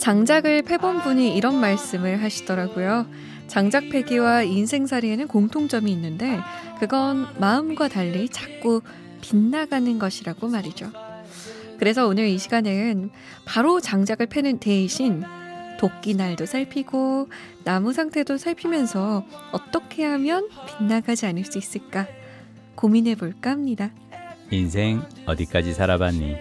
장작을 패본 분이 이런 말씀을 하시더라고요. 장작 패기와 인생살이에는 공통점이 있는데 그건 마음과 달리 자꾸 빗나가는 것이라고 말이죠. 그래서 오늘 이 시간은 바로 장작을 패는 대신 도끼 날도 살피고 나무 상태도 살피면서 어떻게 하면 빗나가지 않을 수 있을까 고민해 볼까 합니다. 인생 어디까지 살아봤니?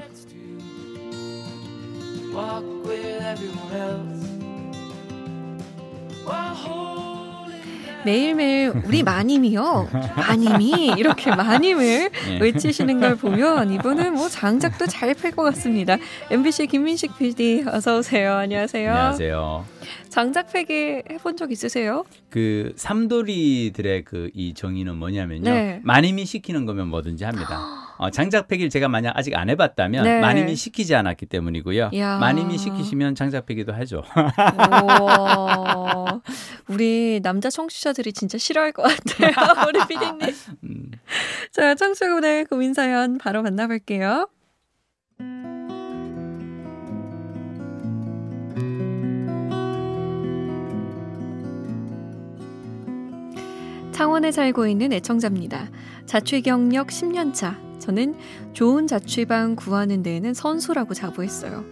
매일매일 우리 마님이요. 마님이 이렇게 마님을 네. 외치시는 걸 보면 이분은 뭐 장작도 잘 팔 것 같습니다. MBC 김민식 PD 어서 오세요. 안녕하세요. 안녕하세요. 장작 패기 해본 적 있으세요? 그 삼돌이들의 그 이 정의는 뭐냐면요. 네. 마님이 시키는 거면 뭐든지 합니다. 어, 장작 패기를 제가 만약 아직 안 해봤다면 네. 마님이 시키지 않았기 때문이고요. 야. 마님이 시키시면 장작 패기도 하죠. 우리 남자 청취자들이 진짜 싫어할 것 같아요. 우리 피디님. 음. 자, 청취자분의 고민 사연 바로 만나볼게요. 창원에 살고 있는 애청자입니다. 자취 경력 10년 차. 저는 좋은 자취방 구하는 데에는 선수라고 자부했어요.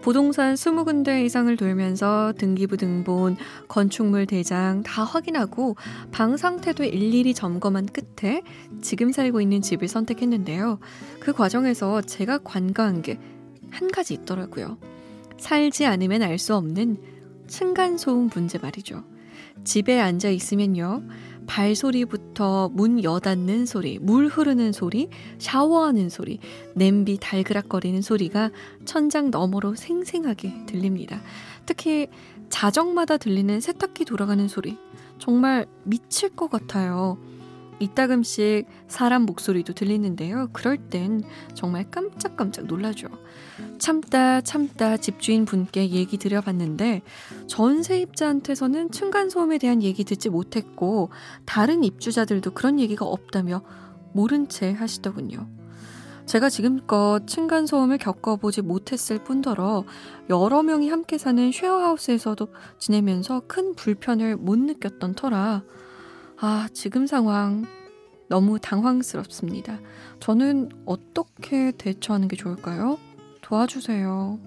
부동산 20군데 이상을 돌면서 등기부 등본, 건축물 대장 다 확인하고 방 상태도 일일이 점검한 끝에 지금 살고 있는 집을 선택했는데요. 그 과정에서 제가 관과한 게 한 가지 있더라고요. 살지 않으면 알 수 없는 층간소음 문제 말이죠. 집에 앉아 있으면요. 발소리부터 문 여닫는 소리, 물 흐르는 소리, 샤워하는 소리, 냄비 달그락거리는 소리가 천장 너머로 생생하게 들립니다. 특히 자정마다 들리는 세탁기 돌아가는 소리. 정말 미칠 것 같아요. 이따금씩 사람 목소리도 들리는데요. 그럴 땐 정말 깜짝깜짝 놀라죠. 참다 참다 집주인 분께 얘기 드려봤는데 전세입자한테서는 층간소음에 대한 얘기 듣지 못했고 다른 입주자들도 그런 얘기가 없다며 모른 채 하시더군요. 제가 지금껏 층간소음을 겪어보지 못했을 뿐더러 여러 명이 함께 사는 쉐어하우스에서도 지내면서 큰 불편을 못 느꼈던 터라 아, 지금 상황 너무 당황스럽습니다. 저는 어떻게 대처하는 게 좋을까요? 도와주세요.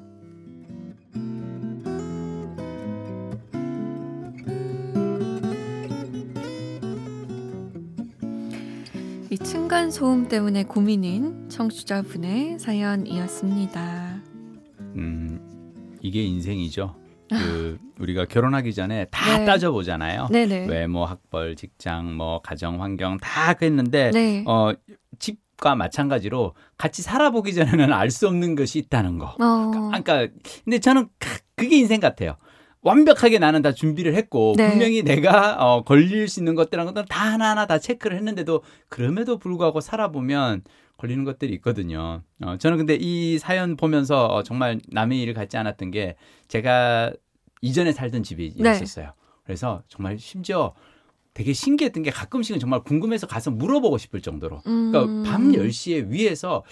이 층간 소음 때문에 고민인 청취자분의 사연이었습니다. 음, 이게 인생이죠. 그 우리가 결혼하기 전에 다 네. 따져보잖아요. 네네. 외모, 학벌, 직장, 뭐 가정 환경 다 했는데 네. 어 집과 마찬가지로 같이 살아보기 전에는 알 수 없는 것이 있다는 거. 어. 그러니까 근데 저는 그게 인생 같아요. 완벽하게 나는 다 준비를 했고 네. 분명히 내가 어, 걸릴 수 있는 것들은 것들은 다 하나하나 다 체크를 했는데도 그럼에도 불구하고 살아보면 걸리는 것들이 있거든요. 어, 저는 근데 이 사연 보면서 어, 정말 남의 일을 갖지 않았던 게 제가 이전에 살던 집이 네. 있었어요. 그래서 정말 심지어 되게 신기했던 게 가끔씩은 정말 궁금해서 가서 물어보고 싶을 정도로. 그러니까 음. 밤 10시에 위에서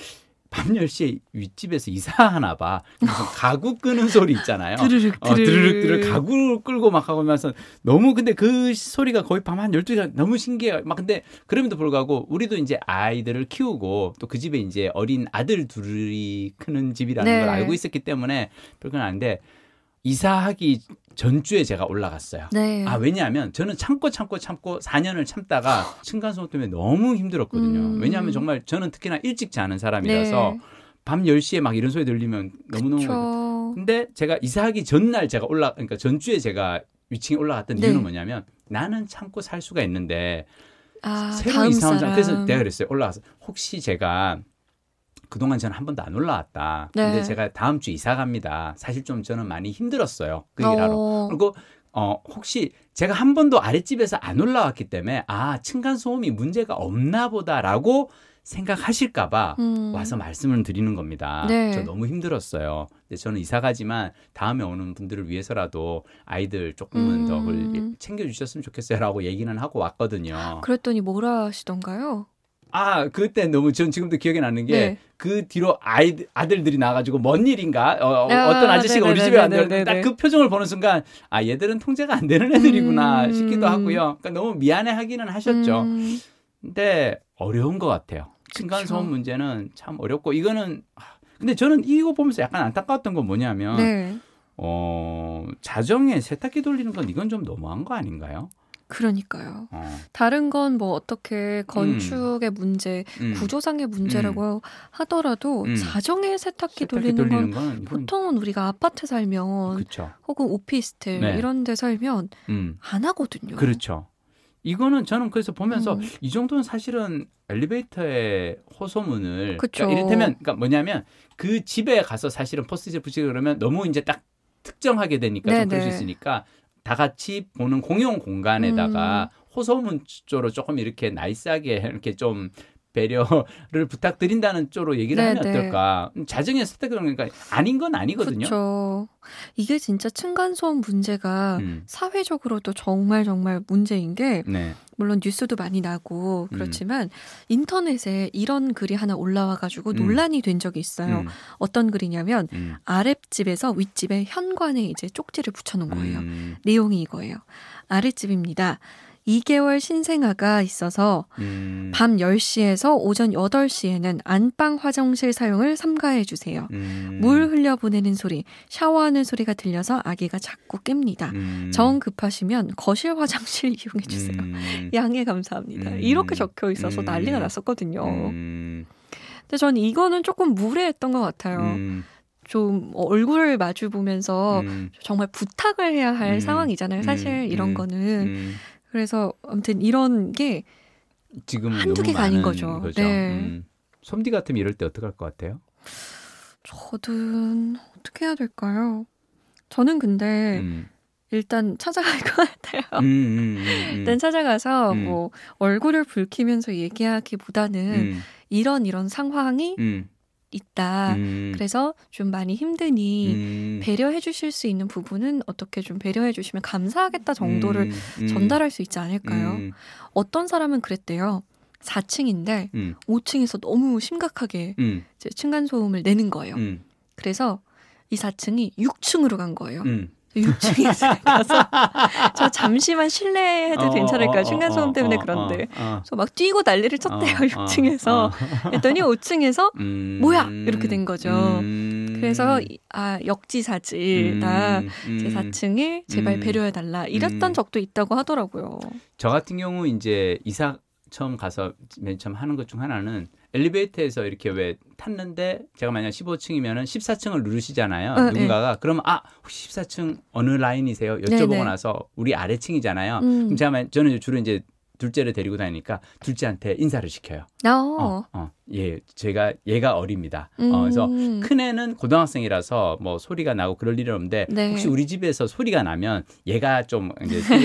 밤 10시에 윗집에서 이사하나 봐. 그래서 가구 끄는 소리 있잖아요. 드르륵, 어, 드르륵, 드르륵 가구 끌고 막 하고 면서 너무 근데 그 소리가 거의 밤 한 12시간 너무 신기해요. 막 근데 그럼에도 불구하고 우리도 이제 아이들을 키우고 또 그 집에 이제 어린 아들 둘이 크는 집이라는 네. 걸 알고 있었기 때문에 별건 아닌데 이사하기 전주에 제가 올라갔어요. 네. 아, 왜냐하면 저는 참고 참고 참고 4년을 참다가 층간소음 때문에 너무 힘들었거든요. 음. 왜냐하면 정말 저는 특히나 일찍 자는 사람이라서 네. 밤 10시에 막 이런 소리 들리면 너무너무. 근데 제가 이사하기 전날 제가 올라, 그러니까 전주에 제가 위층에 올라갔던 네. 이유는 뭐냐면 나는 참고 살 수가 있는데 아, 새로 이사 온 사람. 그래서 내가 그랬어요. 올라가서 혹시 제가 그동안 저는 한 번도 안 올라왔다. 네. 근데 제가 다음 주 이사 갑니다. 사실 좀 저는 많이 힘들었어요. 그 얘기를 하러. 어. 그리고 어, 혹시 제가 한 번도 아랫집에서 안 올라왔기 때문에 아, 층간소음이 문제가 없나 보다라고 생각하실까봐 음. 와서 말씀을 드리는 겁니다. 네. 저 너무 힘들었어요. 근데 저는 이사 가지만 다음에 오는 분들을 위해서라도 아이들 조금은 음. 더 챙겨주셨으면 좋겠어요라고 얘기는 하고 왔거든요. 그랬더니 뭐라 하시던가요? 아 그때 너무 전 지금도 기억이 나는 게 네. 그 뒤로 아이 아들들이 나가지고 뭔 일인가 어, 어, 아, 어떤 아저씨가 우리 집에. 왔는데 딱 그 표정을 보는 순간 아 얘들은 통제가 안 되는 애들이구나 음. 싶기도 하고요. 그러니까 너무 미안해하기는 하셨죠. 음, 근데 어려운 것 같아요. 층간 소음 그쵸. 문제는 참 어렵고 이거는 아, 근데 저는 이거 보면서 약간 안타까웠던 건 뭐냐면 네. 어 자정에 세탁기 돌리는 건 이건 좀 너무한 거 아닌가요? 그러니까요. 어, 다른 건 뭐 어떻게 건축의 문제, 음. 구조상의 문제라고 하더라도 음. 자정에 세탁기, 세탁기 돌리는, 돌리는 건 보통은 우리가 아파트 살면 그렇죠. 혹은 오피스텔 네. 이런 데 살면 음. 안 하거든요. 그렇죠. 이거는 저는 그래서 보면서 음. 이 정도는 사실은 엘리베이터의 호소문을 그쵸. 그러니까 이를테면 그러니까 뭐냐면 그 집에 가서 사실은 포스트잇 붙이고 그러면 너무 이제 딱 특정하게 되니까 좀 그럴 수. 있으니까 다 같이 보는 공용 공간에다가 음. 호소문 쪽으로 조금 이렇게 나이스하게 이렇게 좀 배려를 부탁드린다는 쪽으로 얘기를 하면 네네. 어떨까? 자정에 세탁기 그러니까 아닌 건 아니거든요. 그렇죠. 이게 진짜 층간소음 문제가 음, 사회적으로도 정말 정말 문제인 게 네. 물론 뉴스도 많이 나고 음. 그렇지만 인터넷에 이런 글이 하나 올라와 가지고 음. 논란이 된 적이 있어요. 음, 어떤 글이냐면 음, 아랫집에서 윗집에 현관에 이제 쪽지를 붙여놓은 거예요. 음, 내용이 이거예요. 아랫집입니다. 2개월 신생아가 있어서 음, 밤 10시에서 오전 8시에는 안방 화장실 사용을 삼가해 주세요. 음, 물 흘려보내는 소리, 샤워하는 소리가 들려서 아기가 자꾸 깹니다. 음, 정 급하시면 거실 화장실 이용해 주세요. 음, 양해 감사합니다. 음. 이렇게 적혀 있어서 음. 난리가 났었거든요. 음, 근데 저는 이거는 조금 무례했던 것 같아요. 음, 좀 얼굴을 마주 보면서 음, 정말 부탁을 해야 할 음. 상황이잖아요. 사실 음. 이런 음. 거는. 음. 그래서 아무튼 이런 게 지금은 한두 개가 아닌 많은 거죠. 네. 음. 솜디 같으면 이럴 때 어떡할 것 같아요? 저는 어떻게 해야 될까요? 저는 근데 음. 일단 찾아갈 것 같아요. 음, 음, 음, 음. 일단 찾아가서 음. 뭐 얼굴을 붉히면서 얘기하기보다는 음, 이런 이런 상황이 음, 있다. 음, 그래서 좀 많이 힘드니 음, 배려해 주실 수 있는 부분은 어떻게 좀 배려해 주시면 감사하겠다 정도를 음, 음, 전달할 수 있지 않을까요? 음, 어떤 사람은 그랬대요. 4층인데 음, 5층에서 너무 심각하게 음, 이제 층간 소음을 내는 거예요. 음, 그래서 이 4층이 6층으로 간 거예요. 음. 6층에 가서 저 잠시만 실례해도 어, 괜찮을까요? 어, 층간 어, 소음 때문에 어, 그런데. 어, 어. 그래서 막 뛰고 난리를 쳤대요. 어, 6층에서. 어, 어. 했더니 5층에서 음, 뭐야? 이렇게 된 거죠. 음, 그래서 이- 아 역지사지 나 음, 제 음. 4층을 제발 음. 배려해 달라 이랬던 음. 적도 있다고 하더라고요. 저 같은 경우 이제 이사 처음 가서 맨 처음 하는 것 중 하나는 엘리베이터에서 이렇게 왜 탔는데 제가 만약 15층이면은 14층을 누르시잖아요. 어, 누군가가 그러면 아 혹시 14층 어느 라인이세요? 여쭤보고 네네. 나서 우리 아래층이잖아요. 음. 그럼 제가 만- 저는 주로 이제 둘째를 데리고 다니니까 둘째한테 인사를 시켜요. 어. 어, 어, 예, 제가 얘가 어립니다. 어, 그래서 음. 큰 애는 고등학생이라서 뭐 소리가 나고 그럴 일은 없는데 네. 혹시 우리 집에서 소리가 나면 얘가 좀 이제 수가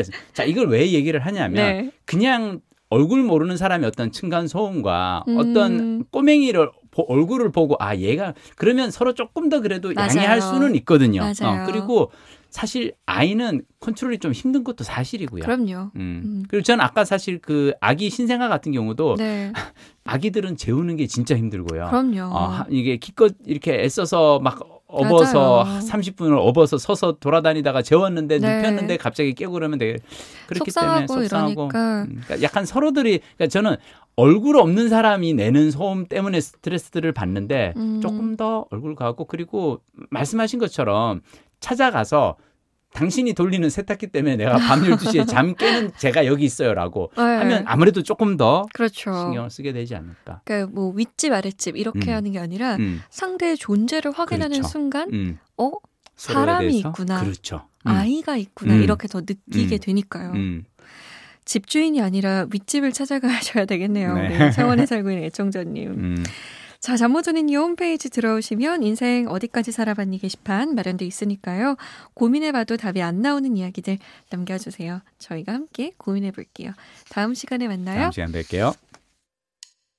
있어요. 자, 이걸 왜 얘기를 하냐면 네. 그냥 얼굴 모르는 사람의 어떤 층간 소음과 음. 어떤 꼬맹이를 보- 얼굴을 보고 아 얘가 그러면 서로 조금 더 그래도 맞아요. 양해할 수는 있거든요. 맞아요. 어, 그리고 사실 아이는 컨트롤이 좀 힘든 것도 사실이고요. 그럼요. 음. 음. 그리고 저는 아까 사실 그 아기 신생아 같은 경우도 네. 아기들은 재우는 게 진짜 힘들고요. 그럼요. 어, 하- 이게 기껏 이렇게 애써서 막 업어서 맞아요. 30분을 업어서 서서 돌아다니다가 재웠는데 네. 눕혔는데 갑자기 깨고 그러면 되게 그렇기 때문에 속상하고 속상하고 이러니까. 음, 그러니까 약간 서로들이 그러니까 저는 얼굴 없는 사람이 내는 소음 때문에 스트레스들을 받는데 음. 조금 더 얼굴 가고 그리고 말씀하신 것처럼 찾아가서 당신이 돌리는 세탁기 때문에 내가 밤 12시에 잠 깨는 제가 여기 있어요라고 네. 하면 아무래도 조금 더 그렇죠. 신경을 쓰게 되지 않을까. 그러니까 뭐 윗집 아랫집 이렇게 음. 하는 게 아니라 음, 상대의 존재를 확인하는 그렇죠. 순간 음. 어 사람이 대해서? 있구나. 그렇죠. 음, 아이가 있구나 음. 이렇게 더 느끼게 음. 되니까요. 음. 집주인이 아니라 윗집을 찾아가셔야 되겠네요. 네. 우리 창원에 살고 있는 애청자님. 음. 자, 잠모드는 이 홈페이지 들어오시면 인생 어디까지 살아봤니 게시판 마련돼 있으니까요. 고민해봐도 답이 안 나오는 이야기들 남겨주세요. 저희가 함께 고민해볼게요. 다음 시간에 만나요. 다음 시간 뵐게요.